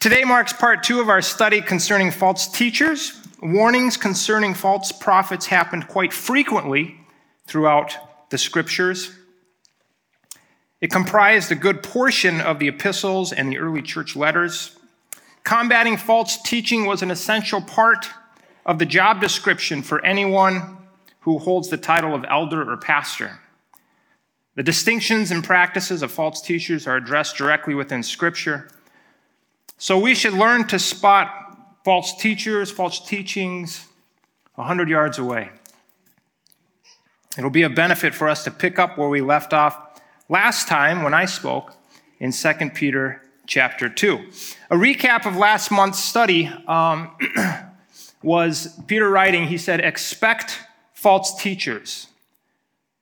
Today marks part two of our study concerning false teachers. Warnings concerning false prophets happened quite frequently throughout the scriptures. It comprised a good portion of the epistles and the early church letters. Combating false teaching was an essential part of the job description for anyone who holds the title of elder or pastor. The distinctions and practices of false teachers are addressed directly within Scripture. So we should learn to spot false teachers, false teachings 100 yards away. It'll be a benefit for us to pick up where we left off last time when I spoke in 2 Peter chapter 2. A recap of last month's study um, was Peter writing, he said, expect false teachers.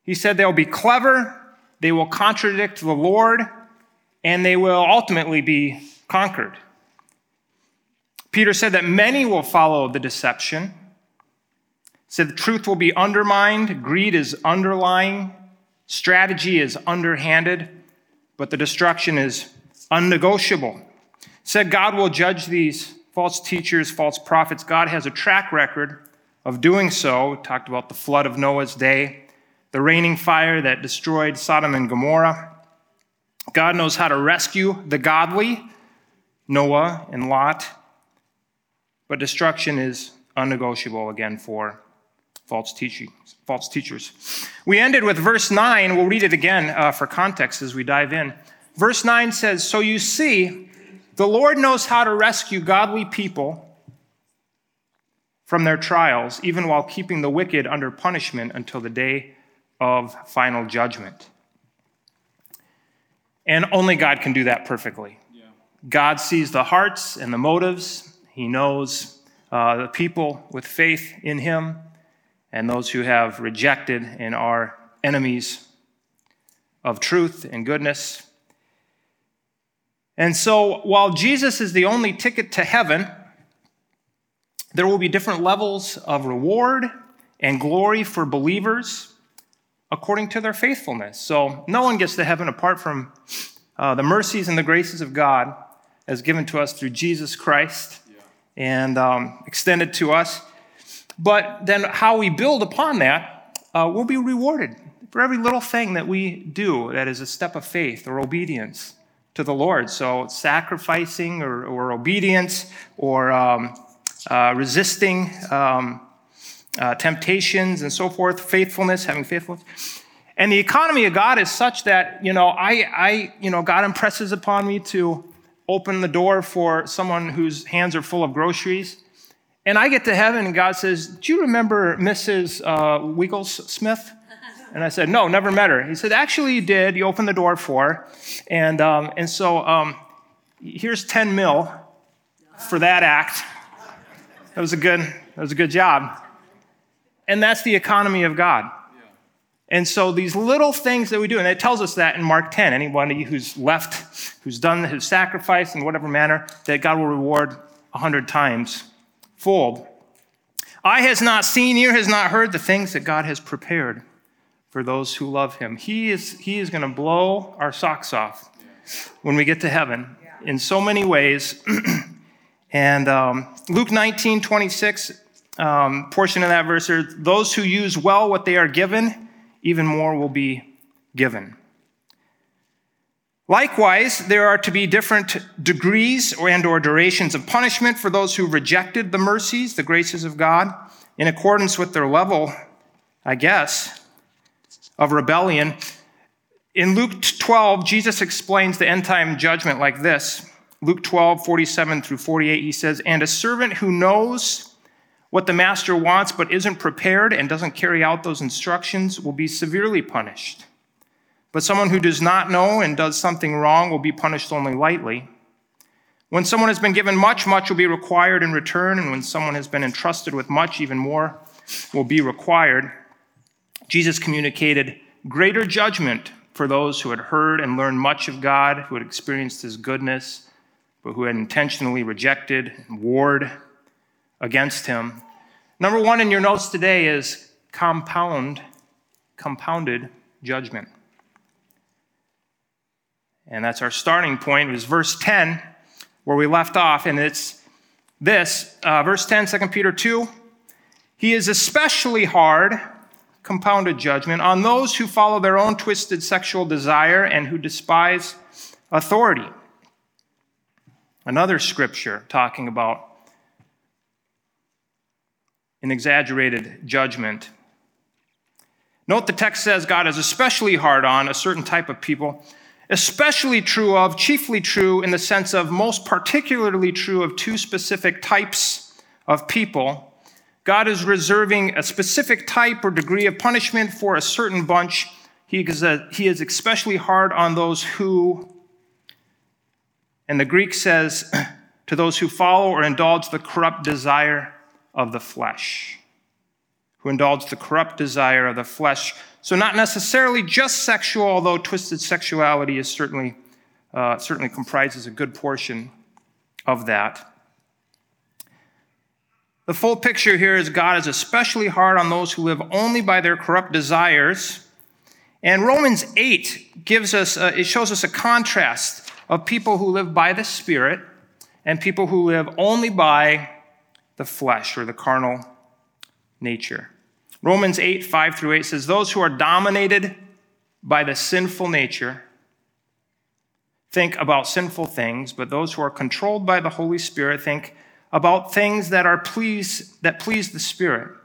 He said they'll be clever, they will contradict the Lord, and they will ultimately be conquered. Peter said that many will follow the deception. Said the truth will be undermined, greed is underlying, strategy is underhanded, but the destruction is unnegotiable. Said God will judge these false teachers, false prophets. God has a track record of doing so. We talked about the flood of Noah's day, the raining fire that destroyed Sodom and Gomorrah. God knows how to rescue the godly, Noah and Lot. But destruction is unnegotiable again for false teaching, false teachers. We ended with verse 9. We'll read it again uh, for context as we dive in. Verse 9 says, So you see, the Lord knows how to rescue godly people from their trials, even while keeping the wicked under punishment until the day of final judgment. And only God can do that perfectly. Yeah. God sees the hearts and the motives he knows uh, the people with faith in him and those who have rejected and are enemies of truth and goodness. And so, while Jesus is the only ticket to heaven, there will be different levels of reward and glory for believers according to their faithfulness. So, no one gets to heaven apart from uh, the mercies and the graces of God as given to us through Jesus Christ and um, extended to us. But then, how we build upon that uh, will be rewarded for every little thing that we do that is a step of faith or obedience to the Lord. So, sacrificing or, or obedience or um, uh, resisting um, uh, temptations and so forth, faithfulness, having faithfulness. And the economy of God is such that, you know, I, I, you know, God impresses upon me to open the door for someone whose hands are full of groceries. And I get to heaven, and God says, Do you remember Mrs. Uh, Wiggles Smith? And I said, No, never met her. He said, Actually, you did. You opened the door for her. And, um, and so um, here's 10 mil for that act. That was a good, that was a good job. And that's the economy of God. And so these little things that we do, and it tells us that in Mark 10, anybody who's left, who's done his sacrifice in whatever manner, that God will reward a hundred times fold. Eye has not seen, ear has not heard the things that God has prepared for those who love him. He is, he is going to blow our socks off when we get to heaven in so many ways. and um, Luke 19, 26, um, portion of that verse, are those who use well what they are given even more will be given. Likewise, there are to be different degrees and or durations of punishment for those who rejected the mercies, the graces of God, in accordance with their level, I guess, of rebellion. In Luke 12, Jesus explains the end time judgment like this. Luke 12, 47 through 48, he says, And a servant who knows what the master wants but isn't prepared and doesn't carry out those instructions will be severely punished. But someone who does not know and does something wrong will be punished only lightly. When someone has been given much, much will be required in return, and when someone has been entrusted with much, even more will be required. Jesus communicated greater judgment for those who had heard and learned much of God, who had experienced his goodness, but who had intentionally rejected and warred against him. Number one in your notes today is compound, compounded judgment. And that's our starting point, It was verse 10. where we left off, and it's this uh, verse 10, 2 Peter 2. He is especially hard, compounded judgment, on those who follow their own twisted sexual desire and who despise authority. Another scripture talking about an exaggerated judgment. Note the text says God is especially hard on a certain type of people especially true of, chiefly true in the sense of most particularly true of two specific types of people. God is reserving a specific type or degree of punishment for a certain bunch. He is, he is especially hard on those who, and the Greek says, to those who follow or indulge the corrupt desire of the flesh. Who indulge the corrupt desire of the flesh. So, not necessarily just sexual, although twisted sexuality is certainly, uh, certainly comprises a good portion of that. The full picture here is God is especially hard on those who live only by their corrupt desires. And Romans 8 gives us, it shows us a contrast of people who live by the Spirit and people who live only by the flesh or the carnal nature. Romans 8, 5 through 8 says, Those who are dominated by the sinful nature think about sinful things, but those who are controlled by the Holy Spirit think about things that are please that please the Spirit.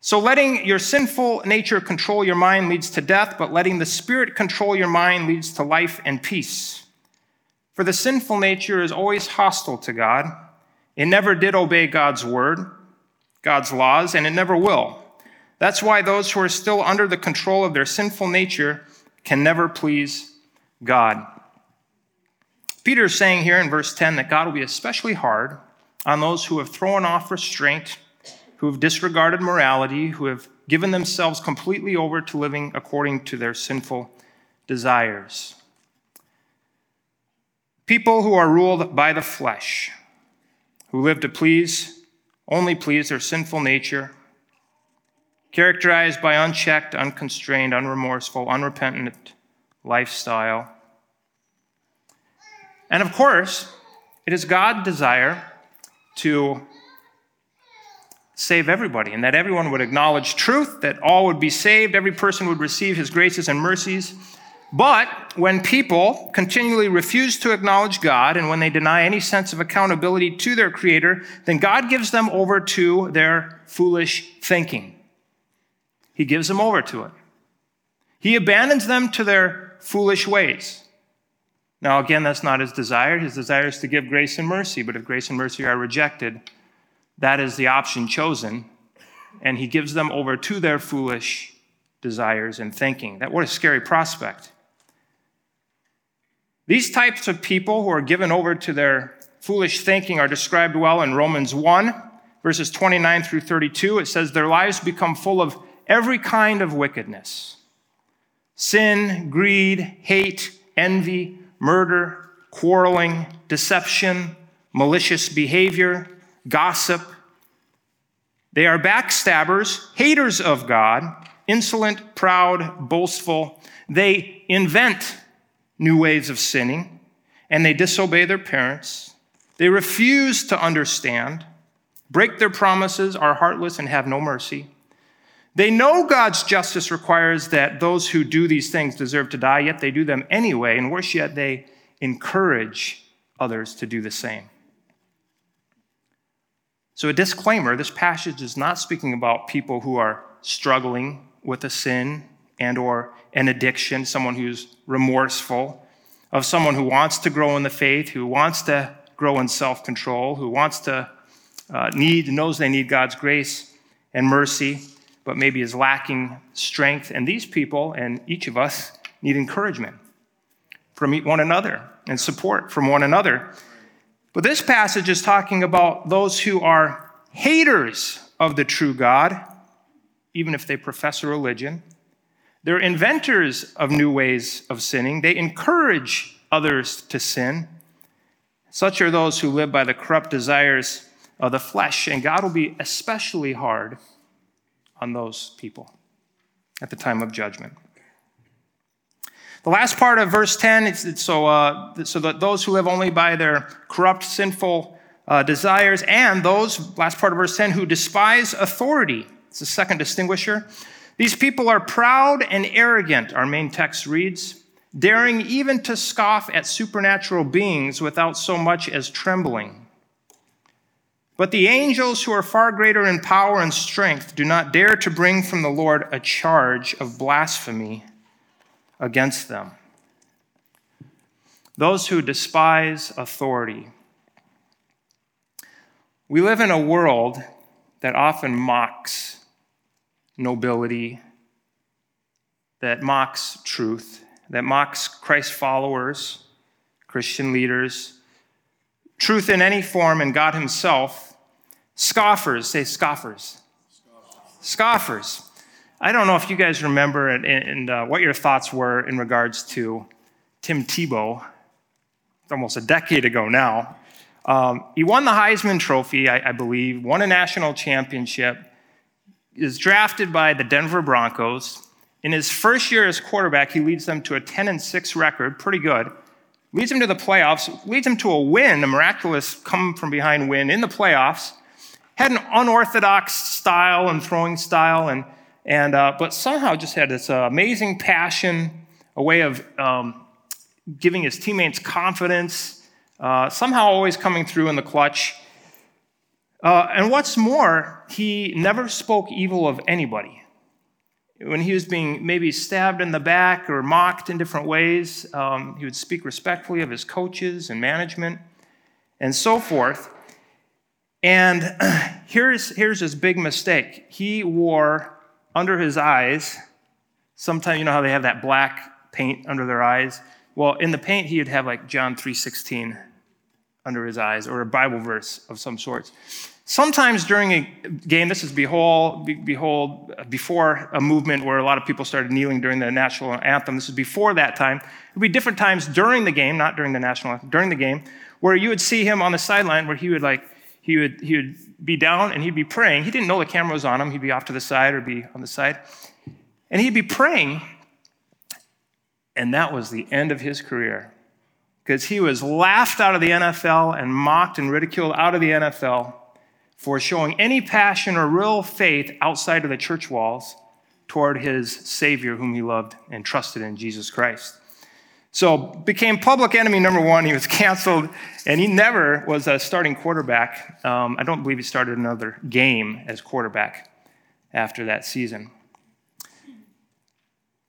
So letting your sinful nature control your mind leads to death, but letting the Spirit control your mind leads to life and peace. For the sinful nature is always hostile to God. It never did obey God's word, God's laws, and it never will. That's why those who are still under the control of their sinful nature can never please God. Peter is saying here in verse 10 that God will be especially hard on those who have thrown off restraint, who have disregarded morality, who have given themselves completely over to living according to their sinful desires. People who are ruled by the flesh, who live to please, only please their sinful nature, characterized by unchecked, unconstrained, unremorseful, unrepentant lifestyle. And of course, it is God's desire to save everybody and that everyone would acknowledge truth, that all would be saved, every person would receive his graces and mercies. But when people continually refuse to acknowledge God and when they deny any sense of accountability to their Creator, then God gives them over to their foolish thinking. He gives them over to it. He abandons them to their foolish ways. Now, again, that's not his desire. His desire is to give grace and mercy, but if grace and mercy are rejected, that is the option chosen, and he gives them over to their foolish desires and thinking. That what a scary prospect. These types of people who are given over to their foolish thinking are described well in Romans 1, verses 29 through 32. It says, Their lives become full of every kind of wickedness sin, greed, hate, envy, murder, quarreling, deception, malicious behavior, gossip. They are backstabbers, haters of God, insolent, proud, boastful. They invent new ways of sinning and they disobey their parents. They refuse to understand, break their promises, are heartless, and have no mercy. They know God's justice requires that those who do these things deserve to die, yet they do them anyway, and worse yet, they encourage others to do the same. So, a disclaimer this passage is not speaking about people who are struggling with a sin and or an addiction, someone who's remorseful, of someone who wants to grow in the faith, who wants to grow in self-control, who wants to uh, need, knows they need God's grace and mercy but maybe is lacking strength. And these people and each of us need encouragement from one another and support from one another. But this passage is talking about those who are haters of the true God, even if they profess a religion. They're inventors of new ways of sinning. They encourage others to sin. Such are those who live by the corrupt desires of the flesh, and God will be especially hard on those people at the time of judgment. The last part of verse 10, it's, it's so, uh, so that those who live only by their corrupt, sinful uh, desires, and those, last part of verse 10, who despise authority. It's the second distinguisher. These people are proud and arrogant, our main text reads, daring even to scoff at supernatural beings without so much as trembling. But the angels, who are far greater in power and strength, do not dare to bring from the Lord a charge of blasphemy against them. Those who despise authority. We live in a world that often mocks nobility, that mocks truth, that mocks Christ followers, Christian leaders, truth in any form, and God Himself. Scoffers, say scoffers. Scoffers. I don't know if you guys remember and, and uh, what your thoughts were in regards to Tim Tebow. Almost a decade ago now. Um, he won the Heisman Trophy, I, I, believe, won a national championship, is drafted by the Denver Broncos. In his first year as quarterback, he leads them to a 10 and 6 record, pretty good. Leads them to the playoffs, leads them to a win, a miraculous come from behind win in the playoffs. Had an unorthodox style and throwing style, and and, uh, but somehow just had this uh, amazing passion, a way of um, giving his teammates confidence, uh, somehow always coming through in the clutch. Uh, and what's more, he never spoke evil of anybody. When he was being maybe stabbed in the back or mocked in different ways, um, he would speak respectfully of his coaches and management and so forth. And here's, here's his big mistake he wore under his eyes, sometimes you know how they have that black paint under their eyes? Well, in the paint, he'd have like John 3.16 under his eyes or a Bible verse of some sorts. Sometimes during a game, this is behold, behold, before a movement where a lot of people started kneeling during the national anthem. This is before that time. It would be different times during the game, not during the national anthem, during the game, where you would see him on the sideline where he would like he would, he would be down and he'd be praying. He didn't know the camera was on him. He'd be off to the side or be on the side. And he'd be praying. And that was the end of his career because he was laughed out of the NFL and mocked and ridiculed out of the NFL for showing any passion or real faith outside of the church walls toward his Savior, whom he loved and trusted in, Jesus Christ. So became public enemy number one. He was canceled, and he never was a starting quarterback. Um, I don't believe he started another game as quarterback after that season.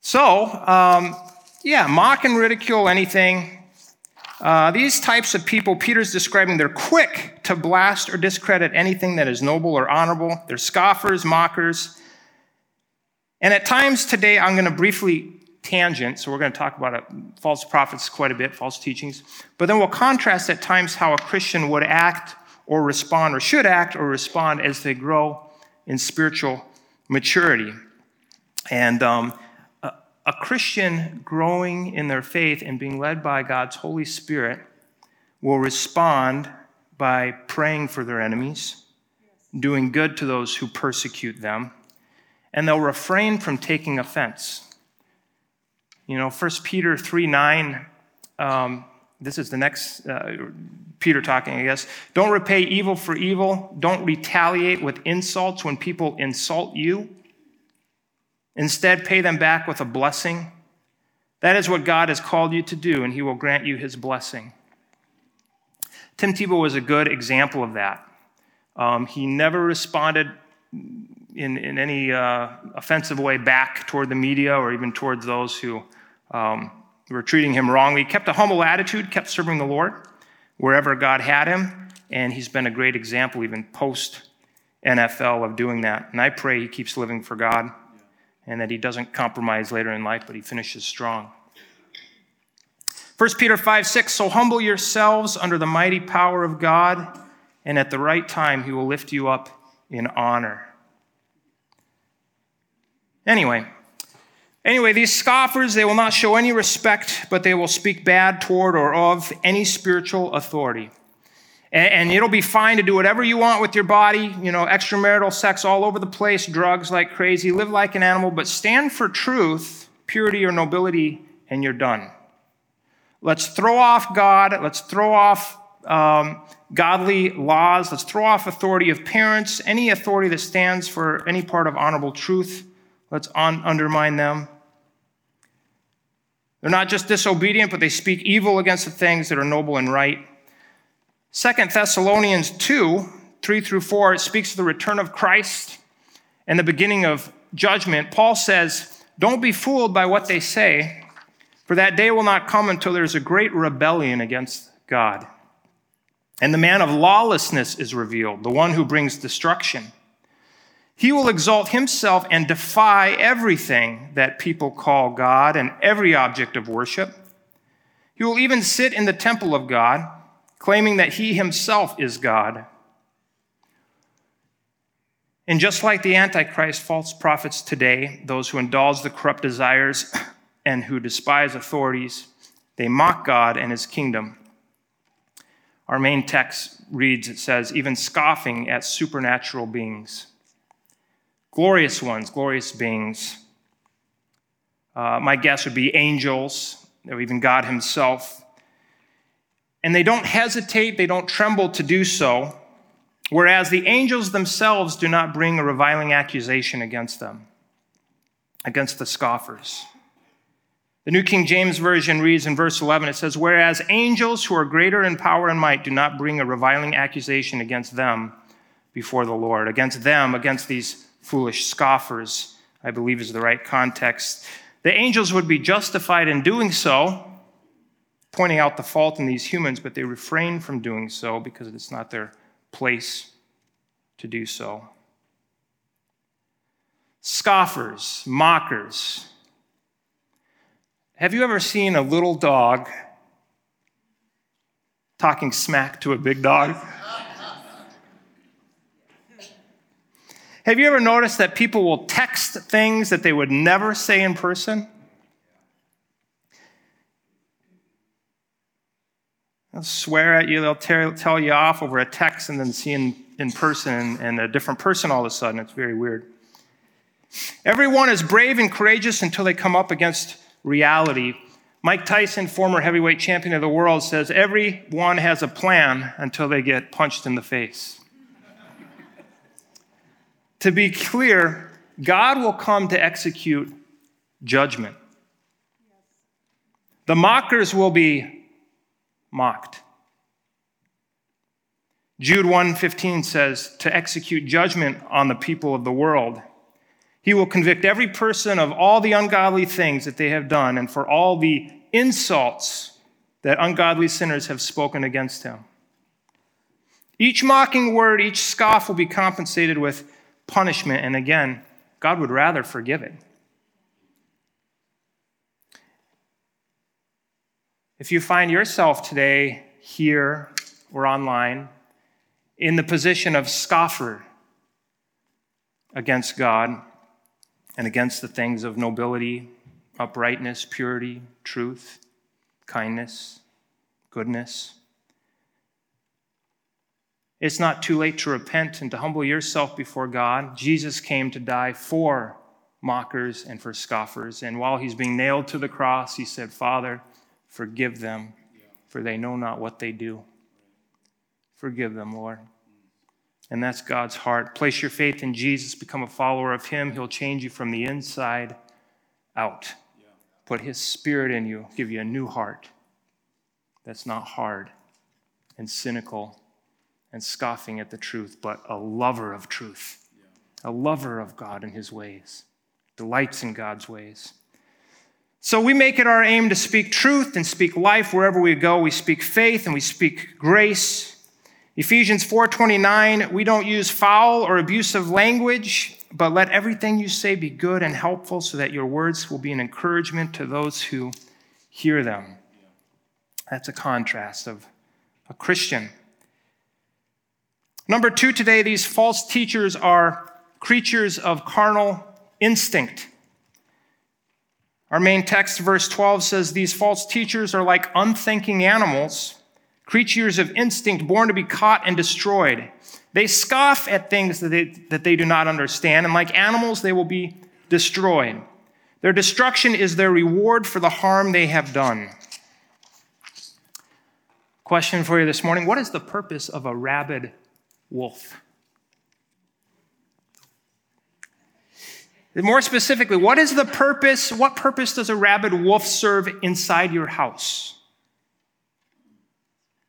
So, um, yeah, mock and ridicule anything. Uh, these types of people, Peter's describing, they're quick to blast or discredit anything that is noble or honorable. They're scoffers, mockers. And at times today, I'm going to briefly tangent, so we're going to talk about it, false prophets quite a bit, false teachings. But then we'll contrast at times how a Christian would act or respond, or should act or respond as they grow in spiritual maturity. And um, a, Christian growing in their faith and being led by God's Holy Spirit will respond by praying for their enemies, doing good to those who persecute them, and they'll refrain from taking offense. You know, 1 Peter 3 9, um, this is the next uh, Peter talking, I guess. Don't repay evil for evil. Don't retaliate with insults when people insult you. Instead, pay them back with a blessing. That is what God has called you to do, and He will grant you His blessing. Tim Tebow was a good example of that. Um, he never responded in, in any uh, offensive way back toward the media or even towards those who um, were treating him wrongly. He kept a humble attitude, kept serving the Lord wherever God had him, and he's been a great example, even post NFL, of doing that. And I pray he keeps living for God and that he doesn't compromise later in life, but he finishes strong. 1 Peter 5 6, so humble yourselves under the mighty power of God, and at the right time he will lift you up in honor. Anyway, anyway, these scoffers, they will not show any respect, but they will speak bad toward or of any spiritual authority. And, and it'll be fine to do whatever you want with your body, you know, extramarital sex all over the place, drugs like crazy, live like an animal, but stand for truth, purity, or nobility and you're done. Let's throw off God. Let's throw off um, godly laws. Let's throw off authority of parents, any authority that stands for any part of honorable truth. Let's un- undermine them. They're not just disobedient, but they speak evil against the things that are noble and right. Second Thessalonians 2 3 through 4, it speaks of the return of Christ and the beginning of judgment. Paul says, Don't be fooled by what they say, for that day will not come until there's a great rebellion against God. And the man of lawlessness is revealed, the one who brings destruction. He will exalt himself and defy everything that people call God and every object of worship. He will even sit in the temple of God, claiming that he himself is God. And just like the Antichrist, false prophets today, those who indulge the corrupt desires and who despise authorities, they mock God and his kingdom. Our main text reads, it says, even scoffing at supernatural beings glorious ones, glorious beings. Uh, my guess would be angels, or even God Himself. And they don't hesitate, they don't tremble to do so, whereas the angels themselves do not bring a reviling accusation against them, against the scoffers. The New King James Version reads in verse 11, it says, Whereas angels who are greater in power and might do not bring a reviling accusation against them before the Lord, against them, against these foolish scoffers, I believe is the right context. The angels would be justified in doing so, pointing out the fault in these humans, but they refrain from doing so because it's not their place to do so. Scoffers, mockers. Have you ever seen a little dog talking smack to a big dog? Have you ever noticed that people will text things that they would never say in person? They'll swear at you, they'll tell you off over a text and then see in, in person and a different person all of a sudden. It's very weird. Everyone is brave and courageous until they come up against reality. Mike Tyson, former heavyweight champion of the world, says everyone has a plan until they get punched in the face to be clear, God will come to execute judgment. The mockers will be mocked. Jude 1:15 says to execute judgment on the people of the world. He will convict every person of all the ungodly things that they have done and for all the insults that ungodly sinners have spoken against him. Each mocking word, each scoff will be compensated with punishment. And again, God would rather forgive it. If you find yourself today here or online in the position of scoffer against God and against the things of nobility, uprightness, purity, truth, kindness, goodness, it's not too late to repent and to humble yourself before God. Jesus came to die for mockers and for scoffers. And while he's being nailed to the cross, he said, Father, forgive them, for they know not what they do. Forgive them, Lord. And that's God's heart. Place your faith in Jesus, become a follower of him. He'll change you from the inside out. Put his spirit in you, give you a new heart that's not hard and cynical and scoffing at the truth, but a lover of truth, a lover of God and his ways, delights in God's ways. So we make it our aim to speak truth and speak life wherever we go. We speak faith and we speak grace. Ephesians 4:29, we don't use foul or abusive language, but let everything you say be good and helpful so that your words will be an encouragement to those who hear them. That's a contrast of a Christian Number two, today, these false teachers are creatures of carnal instinct. Our main text, verse 12, says these false teachers are like unthinking animals, creatures of instinct born to be caught and destroyed. They scoff at things that they, that they do not understand, and like animals, they will be destroyed. Their destruction is their reward for the harm they have done. Question for you this morning What is the purpose of a rabid wolf? More specifically, what is the purpose? What purpose does a rabid wolf serve inside your house?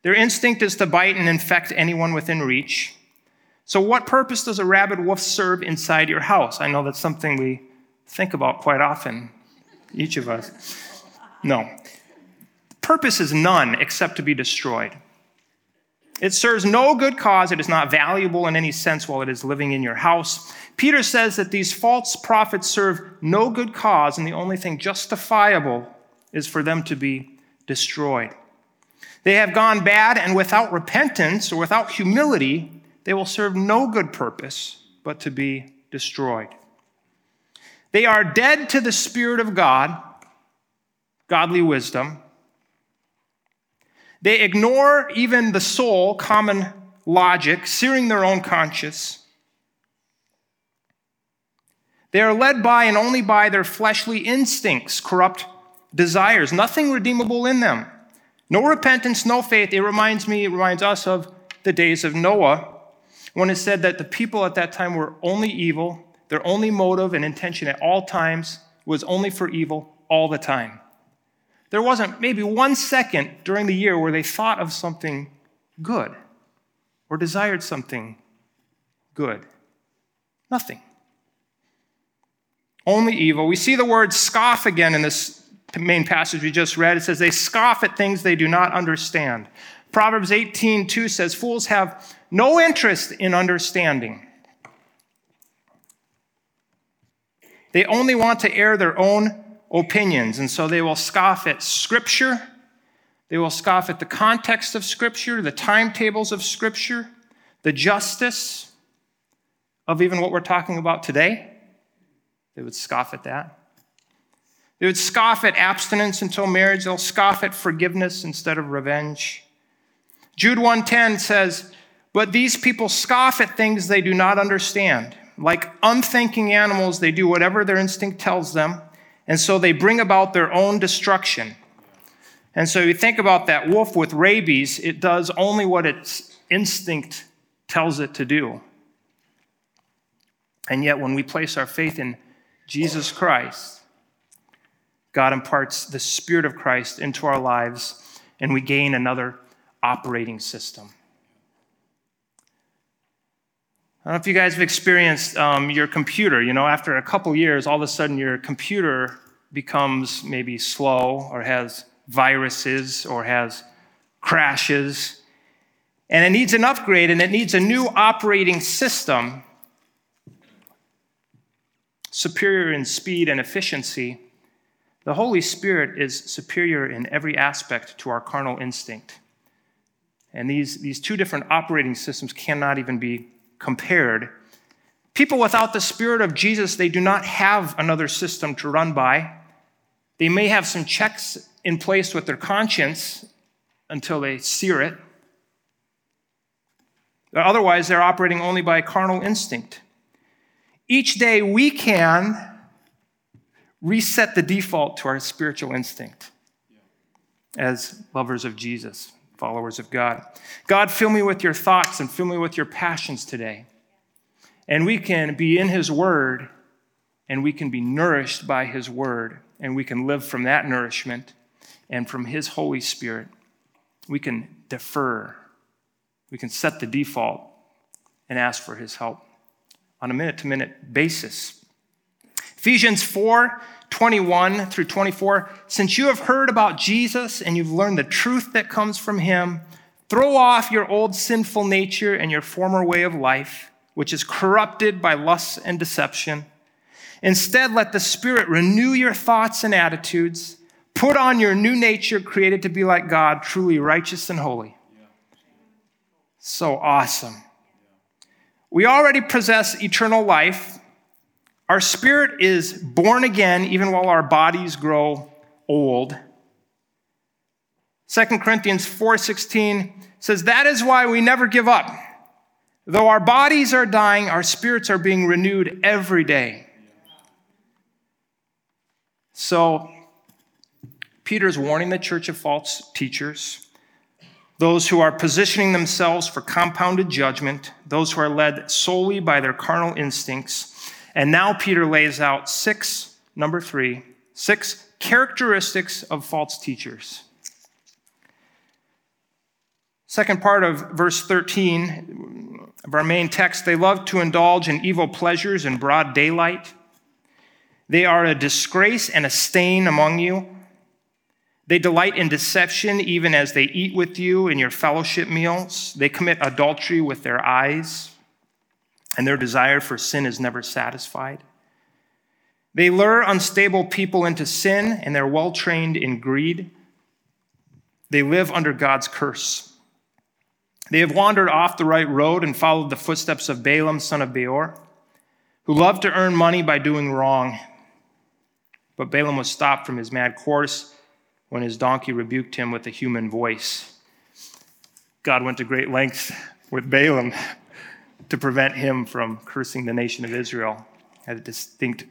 Their instinct is to bite and infect anyone within reach. So, what purpose does a rabid wolf serve inside your house? I know that's something we think about quite often, each of us. No. Purpose is none except to be destroyed. It serves no good cause. It is not valuable in any sense while it is living in your house. Peter says that these false prophets serve no good cause, and the only thing justifiable is for them to be destroyed. They have gone bad, and without repentance or without humility, they will serve no good purpose but to be destroyed. They are dead to the Spirit of God, godly wisdom. They ignore even the soul, common logic, searing their own conscience. They are led by and only by their fleshly instincts, corrupt desires, nothing redeemable in them. No repentance, no faith. It reminds me, it reminds us of the days of Noah, when it said that the people at that time were only evil, their only motive and intention at all times was only for evil all the time. There wasn't maybe one second during the year where they thought of something good or desired something good. Nothing. Only evil. We see the word scoff again in this main passage we just read. It says, They scoff at things they do not understand. Proverbs 18, 2 says, Fools have no interest in understanding. They only want to air their own opinions, and so they will scoff at Scripture. They will scoff at the context of Scripture, the timetables of Scripture, the justice of even what we're talking about today. They would scoff at that. They would scoff at abstinence until marriage. They'll scoff at forgiveness instead of revenge. Jude 110 says, But these people scoff at things they do not understand. Like unthinking animals, they do whatever their instinct tells them, and so they bring about their own destruction. And so you think about that wolf with rabies, it does only what its instinct tells it to do. And yet, when we place our faith in Jesus Christ, God imparts the Spirit of Christ into our lives, and we gain another operating system. I don't know if you guys have experienced um, your computer. You know, after a couple years, all of a sudden your computer becomes maybe slow or has viruses or has crashes. And it needs an upgrade and it needs a new operating system superior in speed and efficiency the Holy Spirit is superior in every aspect to our carnal instinct. And these, these two different operating systems cannot even be compared. People without the Spirit of Jesus, they do not have another system to run by. They may have some checks in place with their conscience until they sear it. Otherwise, they're operating only by carnal instinct. Each day we can reset the default to our spiritual instinct as lovers of Jesus, followers of God. God, fill me with your thoughts and fill me with your passions today. And we can be in His Word and we can be nourished by His Word and we can live from that nourishment and from His Holy Spirit. We can defer, we can set the default and ask for His help on a minute to minute basis. Ephesians 4 21 through 24. Since you have heard about Jesus and you've learned the truth that comes from him, throw off your old sinful nature and your former way of life, which is corrupted by lust and deception. Instead, let the Spirit renew your thoughts and attitudes. Put on your new nature, created to be like God, truly righteous and holy. So awesome. We already possess eternal life our spirit is born again even while our bodies grow old. 2 Corinthians 4:16 says that is why we never give up. Though our bodies are dying, our spirits are being renewed every day. So, Peter's warning the church of false teachers, those who are positioning themselves for compounded judgment, those who are led solely by their carnal instincts. And now Peter lays out six, number three, six characteristics of false teachers. Second part of verse 13 of our main text they love to indulge in evil pleasures in broad daylight. They are a disgrace and a stain among you. They delight in deception even as they eat with you in your fellowship meals. They commit adultery with their eyes, and their desire for sin is never satisfied. They lure unstable people into sin, and they're well trained in greed. They live under God's curse. They have wandered off the right road and followed the footsteps of Balaam, son of Beor, who loved to earn money by doing wrong. But Balaam was stopped from his mad course when his donkey rebuked him with a human voice. God went to great lengths with Balaam to prevent him from cursing the nation of Israel at a distinct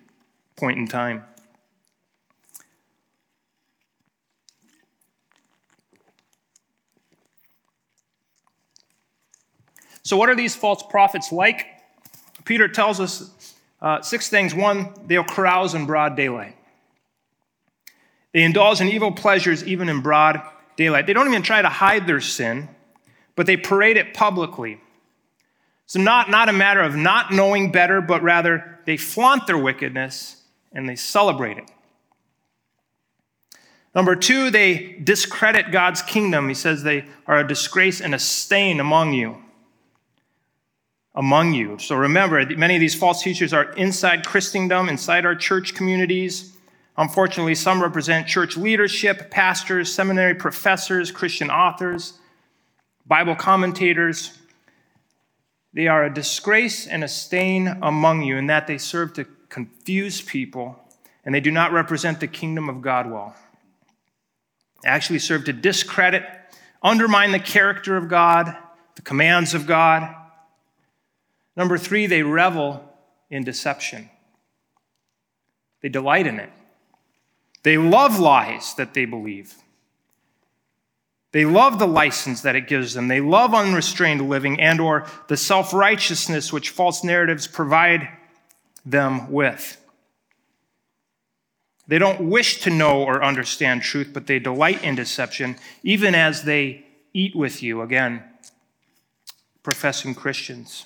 point in time. So, what are these false prophets like? Peter tells us uh, six things. One, they'll carouse in broad daylight. They indulge in evil pleasures even in broad daylight. They don't even try to hide their sin, but they parade it publicly. So, not, not a matter of not knowing better, but rather they flaunt their wickedness and they celebrate it. Number two, they discredit God's kingdom. He says they are a disgrace and a stain among you. Among you. So remember, many of these false teachers are inside Christendom, inside our church communities. Unfortunately, some represent church leadership, pastors, seminary professors, Christian authors, Bible commentators. They are a disgrace and a stain among you in that they serve to confuse people and they do not represent the kingdom of God well. They actually serve to discredit, undermine the character of God, the commands of God. Number three, they revel in deception. They delight in it. They love lies that they believe. They love the license that it gives them. They love unrestrained living and or the self-righteousness which false narratives provide them with. They don't wish to know or understand truth, but they delight in deception, even as they eat with you. Again, professing Christians.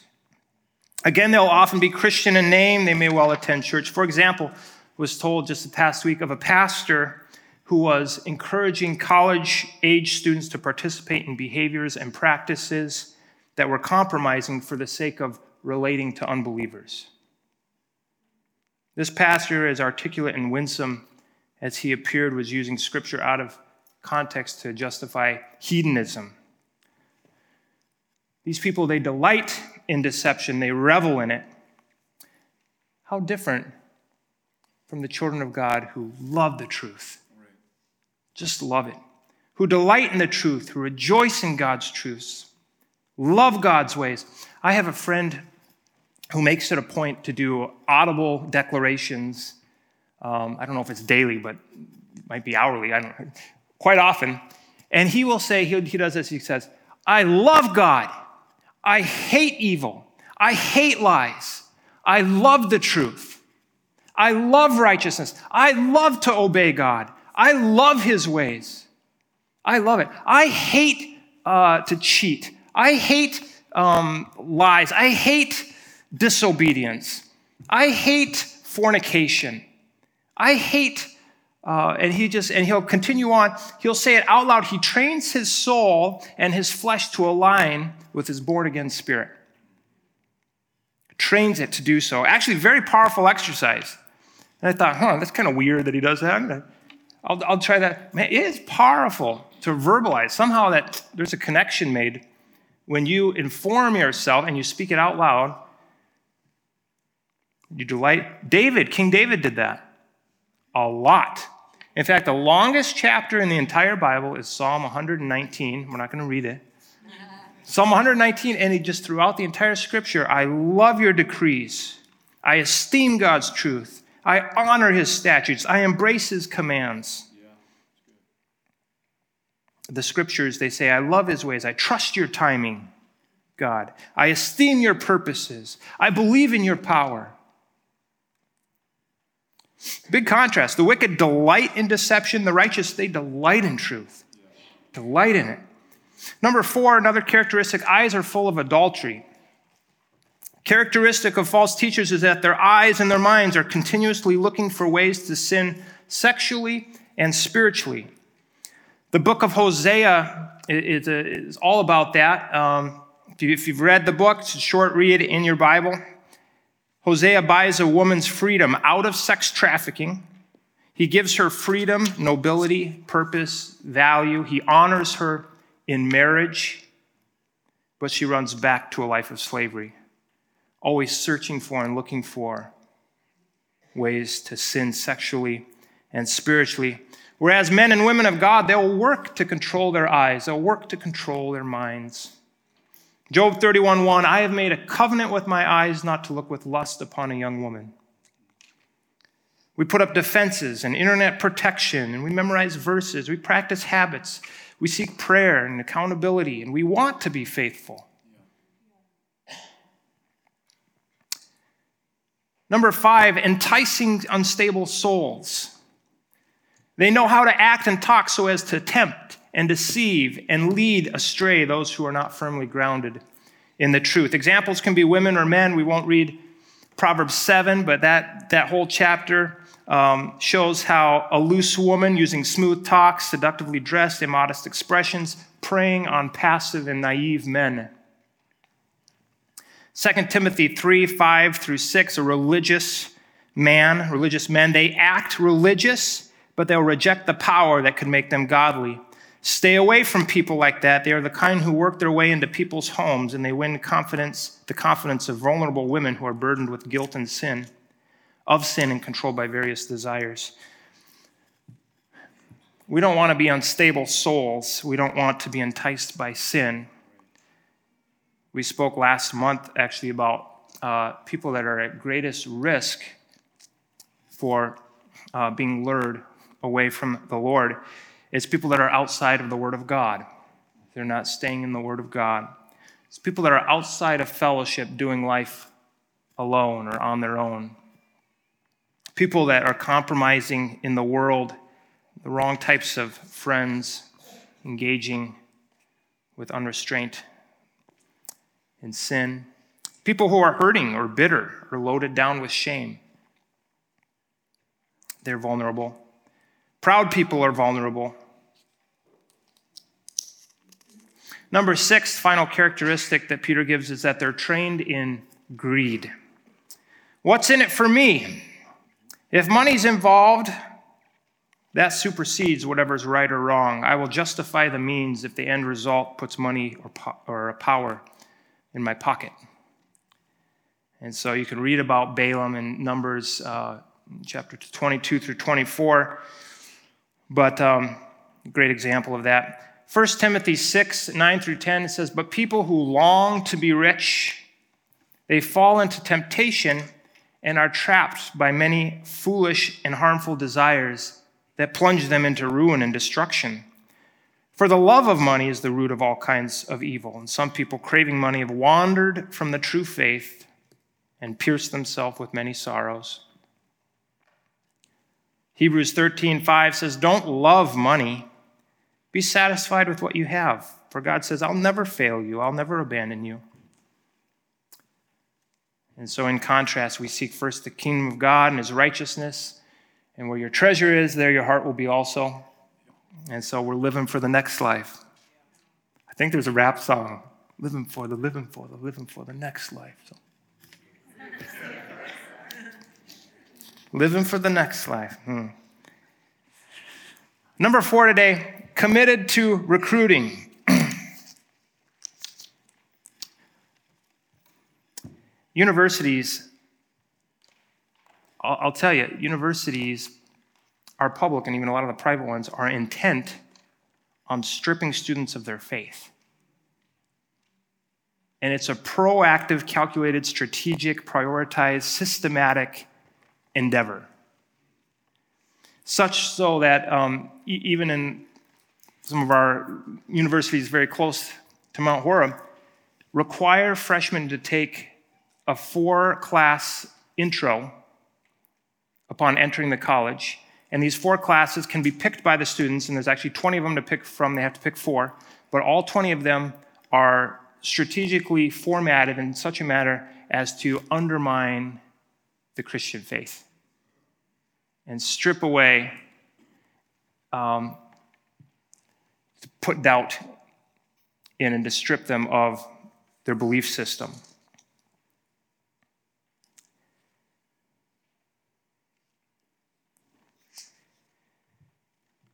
Again, they'll often be Christian in name. They may well attend church. For example, was told just the past week of a pastor who was encouraging college age students to participate in behaviors and practices that were compromising for the sake of relating to unbelievers. This pastor, as articulate and winsome as he appeared, was using scripture out of context to justify hedonism. These people, they delight in deception, they revel in it. How different from the children of God who love the truth. Just love it. Who delight in the truth, who rejoice in God's truths, love God's ways. I have a friend who makes it a point to do audible declarations. Um, I don't know if it's daily, but it might be hourly. I don't know. Quite often. And he will say, he, he does this, he says, I love God. I hate evil. I hate lies. I love the truth. I love righteousness. I love to obey God. I love his ways. I love it. I hate uh, to cheat. I hate um, lies. I hate disobedience. I hate fornication. I hate, uh, and he just, and he'll continue on. He'll say it out loud. He trains his soul and his flesh to align with his born again spirit. Trains it to do so. Actually, very powerful exercise. And I thought, huh, that's kind of weird that he does that. I'll, I'll try that. Man, it is powerful to verbalize. Somehow that there's a connection made when you inform yourself and you speak it out loud. You delight. David, King David did that a lot. In fact, the longest chapter in the entire Bible is Psalm 119. We're not going to read it. Psalm 119, and he just throughout the entire scripture, I love your decrees. I esteem God's truth. I honor his statutes. I embrace his commands. The scriptures, they say, I love his ways. I trust your timing, God. I esteem your purposes. I believe in your power. Big contrast. The wicked delight in deception, the righteous, they delight in truth. Delight in it. Number four, another characteristic eyes are full of adultery. Characteristic of false teachers is that their eyes and their minds are continuously looking for ways to sin sexually and spiritually. The book of Hosea is, all about that. Um, if you've read the book, it's a short read in your Bible. Hosea buys a woman's freedom out of sex trafficking. He gives her freedom, nobility, purpose, value. He honors her in marriage, but she runs back to a life of slavery always searching for and looking for ways to sin sexually and spiritually. Whereas men and women of God, they'll work to control their eyes, they'll work to control their minds. Job 31:1 I have made a covenant with my eyes not to look with lust upon a young woman. We put up defenses and internet protection, and we memorize verses, we practice habits, we seek prayer and accountability, and we want to be faithful. Number five, enticing unstable souls. They know how to act and talk so as to tempt and deceive and lead astray those who are not firmly grounded in the truth. Examples can be women or men. We won't read Proverbs 7, but that, that whole chapter um, shows how a loose woman using smooth talk, seductively dressed, immodest expressions, preying on passive and naive men. 2 Timothy 3 5 through 6, a religious man, religious men, they act religious, but they'll reject the power that could make them godly. Stay away from people like that. They are the kind who work their way into people's homes and they win confidence, the confidence of vulnerable women who are burdened with guilt and sin, of sin and controlled by various desires. We don't want to be unstable souls. We don't want to be enticed by sin. We spoke last month actually about uh, people that are at greatest risk for uh, being lured away from the Lord. It's people that are outside of the Word of God. They're not staying in the Word of God. It's people that are outside of fellowship doing life alone or on their own. People that are compromising in the world, the wrong types of friends, engaging with unrestraint in sin, people who are hurting or bitter or loaded down with shame. They're vulnerable. Proud people are vulnerable. Number six, final characteristic that Peter gives is that they're trained in greed. What's in it for me? If money's involved, that supersedes whatever's right or wrong. I will justify the means if the end result puts money or, po- or power in my pocket. And so you can read about Balaam in Numbers uh, chapter 22 through 24. But um, great example of that. 1 Timothy 6, 9 through 10, it says, But people who long to be rich, they fall into temptation and are trapped by many foolish and harmful desires that plunge them into ruin and destruction. For the love of money is the root of all kinds of evil, and some people craving money have wandered from the true faith and pierced themselves with many sorrows. Hebrews 13:5 says, "Don't love money. Be satisfied with what you have, for God says, I'll never fail you. I'll never abandon you." And so in contrast, we seek first the kingdom of God and his righteousness, and where your treasure is, there your heart will be also. And so we're living for the next life. I think there's a rap song living for the living for the living for the next life. So. living for the next life. Hmm. Number four today committed to recruiting. universities, I'll, I'll tell you, universities our public and even a lot of the private ones are intent on stripping students of their faith. And it's a proactive, calculated, strategic, prioritized, systematic endeavor. such so that um, e- even in some of our universities very close to Mount Horeb, require freshmen to take a four class intro upon entering the college. And these four classes can be picked by the students, and there's actually 20 of them to pick from. They have to pick four, but all 20 of them are strategically formatted in such a manner as to undermine the Christian faith and strip away, um, put doubt in and to strip them of their belief system.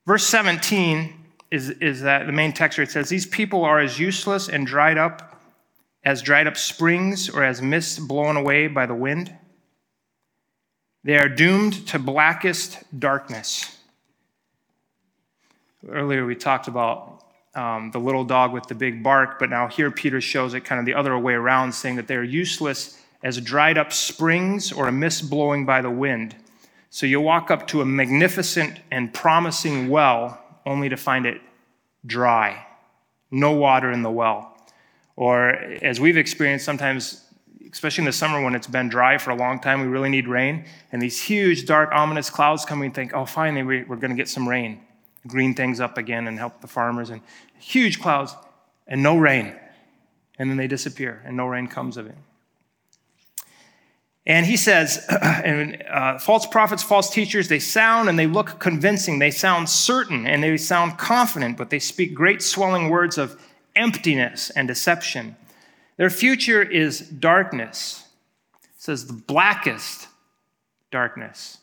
Verse 17 is, is that the main text where it says, These people are as useless and dried up as dried up springs or as mist blown away by the wind. They are doomed to blackest darkness. Earlier we talked about um, the little dog with the big bark, but now here Peter shows it kind of the other way around, saying that they're useless as dried up springs or a mist blowing by the wind. So you walk up to a magnificent and promising well only to find it dry, no water in the well. Or as we've experienced sometimes, especially in the summer when it's been dry for a long time, we really need rain. And these huge, dark, ominous clouds come, we think, oh, finally, we're going to get some rain, green things up again and help the farmers. And huge clouds and no rain. And then they disappear and no rain comes of it. And he says, and, uh, false prophets, false teachers, they sound and they look convincing. They sound certain and they sound confident, but they speak great swelling words of emptiness and deception. Their future is darkness. It says the blackest darkness.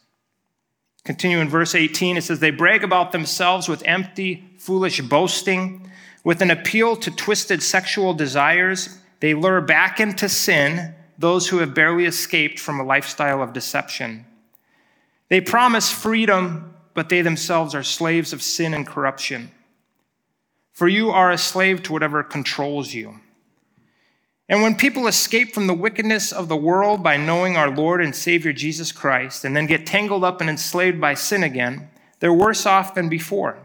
Continue in verse 18, it says, They brag about themselves with empty, foolish boasting, with an appeal to twisted sexual desires. They lure back into sin those who have barely escaped from a lifestyle of deception. They promise freedom, but they themselves are slaves of sin and corruption. For you are a slave to whatever controls you. And when people escape from the wickedness of the world by knowing our Lord and Savior Jesus Christ, and then get tangled up and enslaved by sin again, they're worse off than before.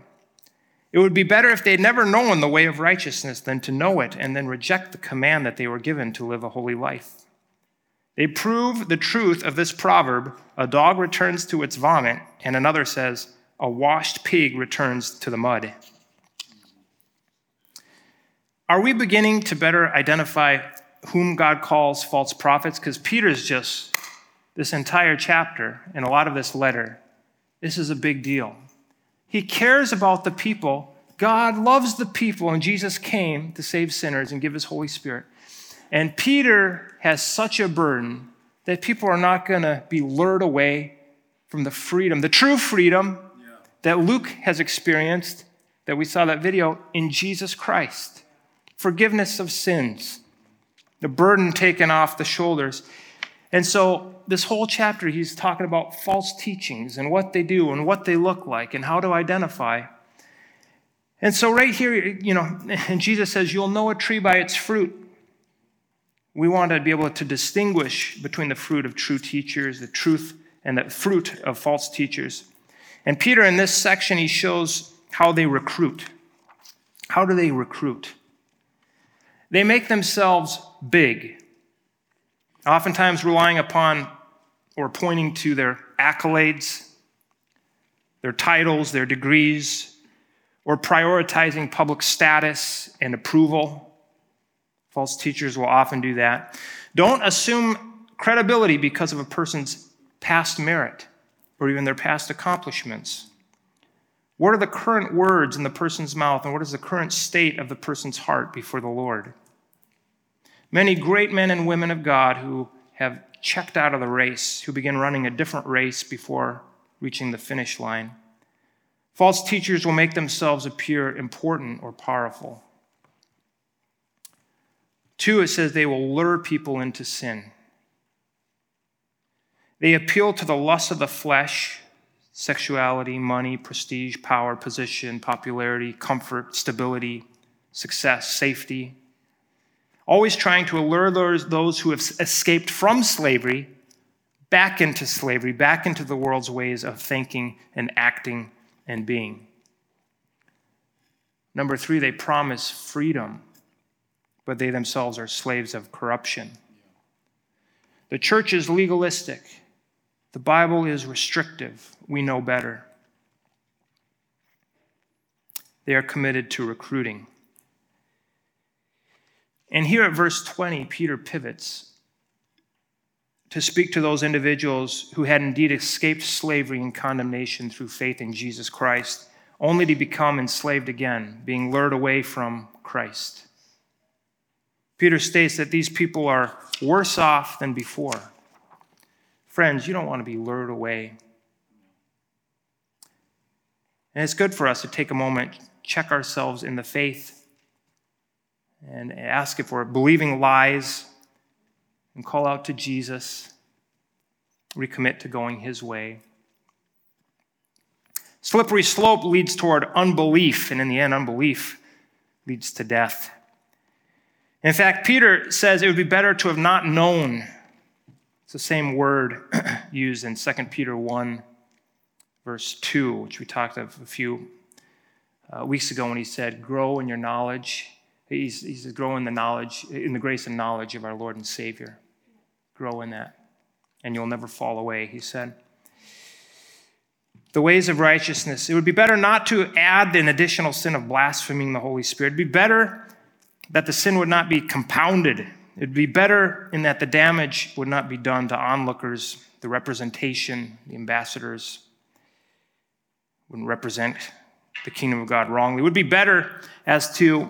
It would be better if they had never known the way of righteousness than to know it and then reject the command that they were given to live a holy life. They prove the truth of this proverb a dog returns to its vomit, and another says, a washed pig returns to the mud. Are we beginning to better identify whom God calls false prophets? Because Peter's just, this entire chapter and a lot of this letter, this is a big deal. He cares about the people. God loves the people, and Jesus came to save sinners and give his Holy Spirit. And Peter has such a burden that people are not going to be lured away from the freedom, the true freedom yeah. that Luke has experienced, that we saw that video, in Jesus Christ. Forgiveness of sins, the burden taken off the shoulders. And so, this whole chapter, he's talking about false teachings and what they do and what they look like and how to identify. And so, right here, you know, and Jesus says, You'll know a tree by its fruit. We want to be able to distinguish between the fruit of true teachers, the truth and the fruit of false teachers. And Peter, in this section, he shows how they recruit. How do they recruit? They make themselves big, oftentimes relying upon or pointing to their accolades, their titles, their degrees, or prioritizing public status and approval. False teachers will often do that. Don't assume credibility because of a person's past merit or even their past accomplishments. What are the current words in the person's mouth, and what is the current state of the person's heart before the Lord? Many great men and women of God who have checked out of the race, who begin running a different race before reaching the finish line. False teachers will make themselves appear important or powerful. Two, it says they will lure people into sin. They appeal to the lust of the flesh, sexuality, money, prestige, power, position, popularity, comfort, stability, success, safety. Always trying to allure those who have escaped from slavery back into slavery, back into the world's ways of thinking and acting and being. Number three, they promise freedom, but they themselves are slaves of corruption. The church is legalistic. The Bible is restrictive. We know better. They are committed to recruiting. And here at verse 20, Peter pivots to speak to those individuals who had indeed escaped slavery and condemnation through faith in Jesus Christ, only to become enslaved again, being lured away from Christ. Peter states that these people are worse off than before. Friends, you don't want to be lured away. And it's good for us to take a moment, check ourselves in the faith, and ask if we're believing lies and call out to Jesus, recommit to going his way. Slippery slope leads toward unbelief, and in the end, unbelief leads to death. In fact, Peter says it would be better to have not known. It's the same word used in 2 Peter 1, verse 2, which we talked of a few uh, weeks ago when he said, Grow in your knowledge. He's, he says, Grow in the knowledge, in the grace and knowledge of our Lord and Savior. Grow in that, and you'll never fall away, he said. The ways of righteousness. It would be better not to add an additional sin of blaspheming the Holy Spirit. It'd be better that the sin would not be compounded. It'd be better in that the damage would not be done to onlookers, the representation, the ambassadors wouldn't represent the kingdom of God wrongly. It would be better as to,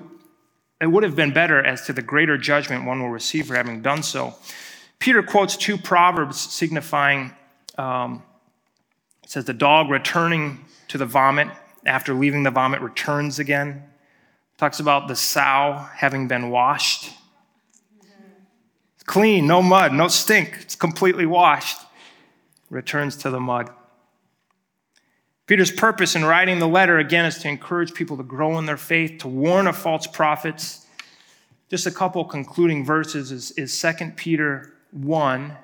it would have been better as to the greater judgment one will receive for having done so. Peter quotes two proverbs signifying, um, it says, the dog returning to the vomit after leaving the vomit returns again. Talks about the sow having been washed. It's clean, no mud, no stink. It's completely washed. Returns to the mud. Peter's purpose in writing the letter, again, is to encourage people to grow in their faith, to warn of false prophets. Just a couple concluding verses is, is 2 Peter 1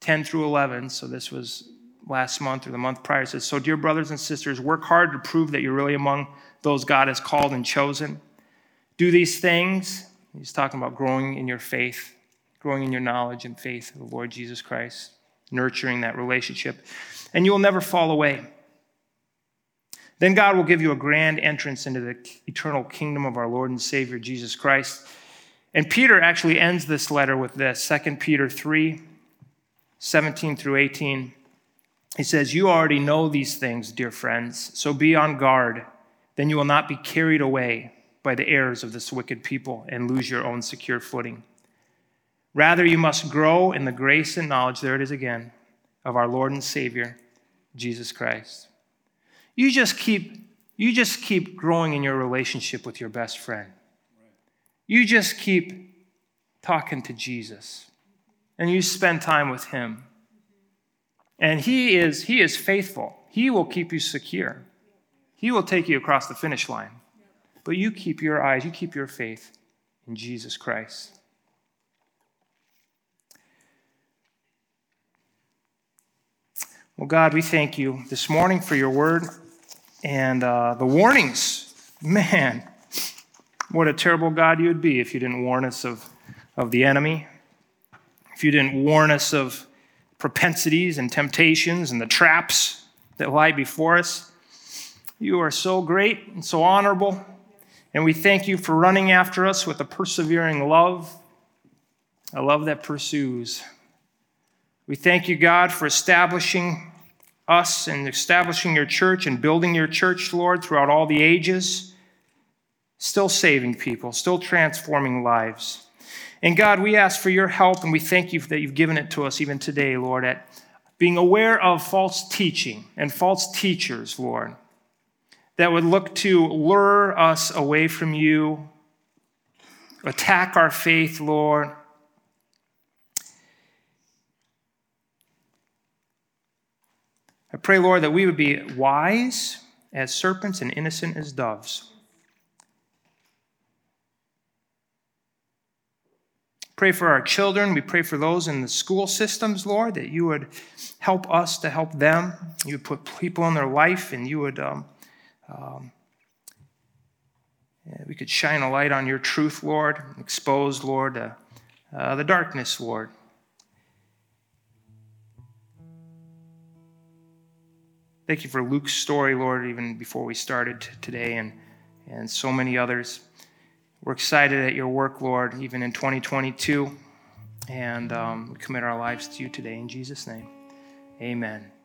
10 through 11. So this was last month or the month prior. It says, So, dear brothers and sisters, work hard to prove that you're really among those God has called and chosen. Do these things. He's talking about growing in your faith, growing in your knowledge and faith of the Lord Jesus Christ, nurturing that relationship, and you will never fall away. Then God will give you a grand entrance into the eternal kingdom of our Lord and Savior Jesus Christ. And Peter actually ends this letter with this 2 Peter 3 17 through 18. He says, You already know these things, dear friends, so be on guard. Then you will not be carried away by the errors of this wicked people and lose your own secure footing. Rather, you must grow in the grace and knowledge, there it is again, of our Lord and Savior, Jesus Christ. You just keep, you just keep growing in your relationship with your best friend. You just keep talking to Jesus and you spend time with him. And he is, he is faithful. He will keep you secure. He will take you across the finish line. But you keep your eyes, you keep your faith in Jesus Christ. Well, God, we thank you this morning for your word and uh, the warnings. Man, what a terrible God you would be if you didn't warn us of, of the enemy, if you didn't warn us of propensities and temptations and the traps that lie before us. You are so great and so honorable, and we thank you for running after us with a persevering love, a love that pursues. We thank you, God, for establishing us and establishing your church and building your church, Lord, throughout all the ages still saving people, still transforming lives. And God, we ask for your help and we thank you that you've given it to us even today, Lord, at being aware of false teaching and false teachers, Lord, that would look to lure us away from you, attack our faith, Lord. I pray, Lord, that we would be wise as serpents and innocent as doves. Pray for our children. We pray for those in the school systems, Lord, that you would help us to help them. You would put people in their life and you would, um, um, we could shine a light on your truth, Lord, expose, Lord, uh, uh, the darkness, Lord. Thank you for Luke's story, Lord, even before we started today, and, and so many others. We're excited at your work, Lord, even in 2022. And um, we commit our lives to you today in Jesus' name. Amen.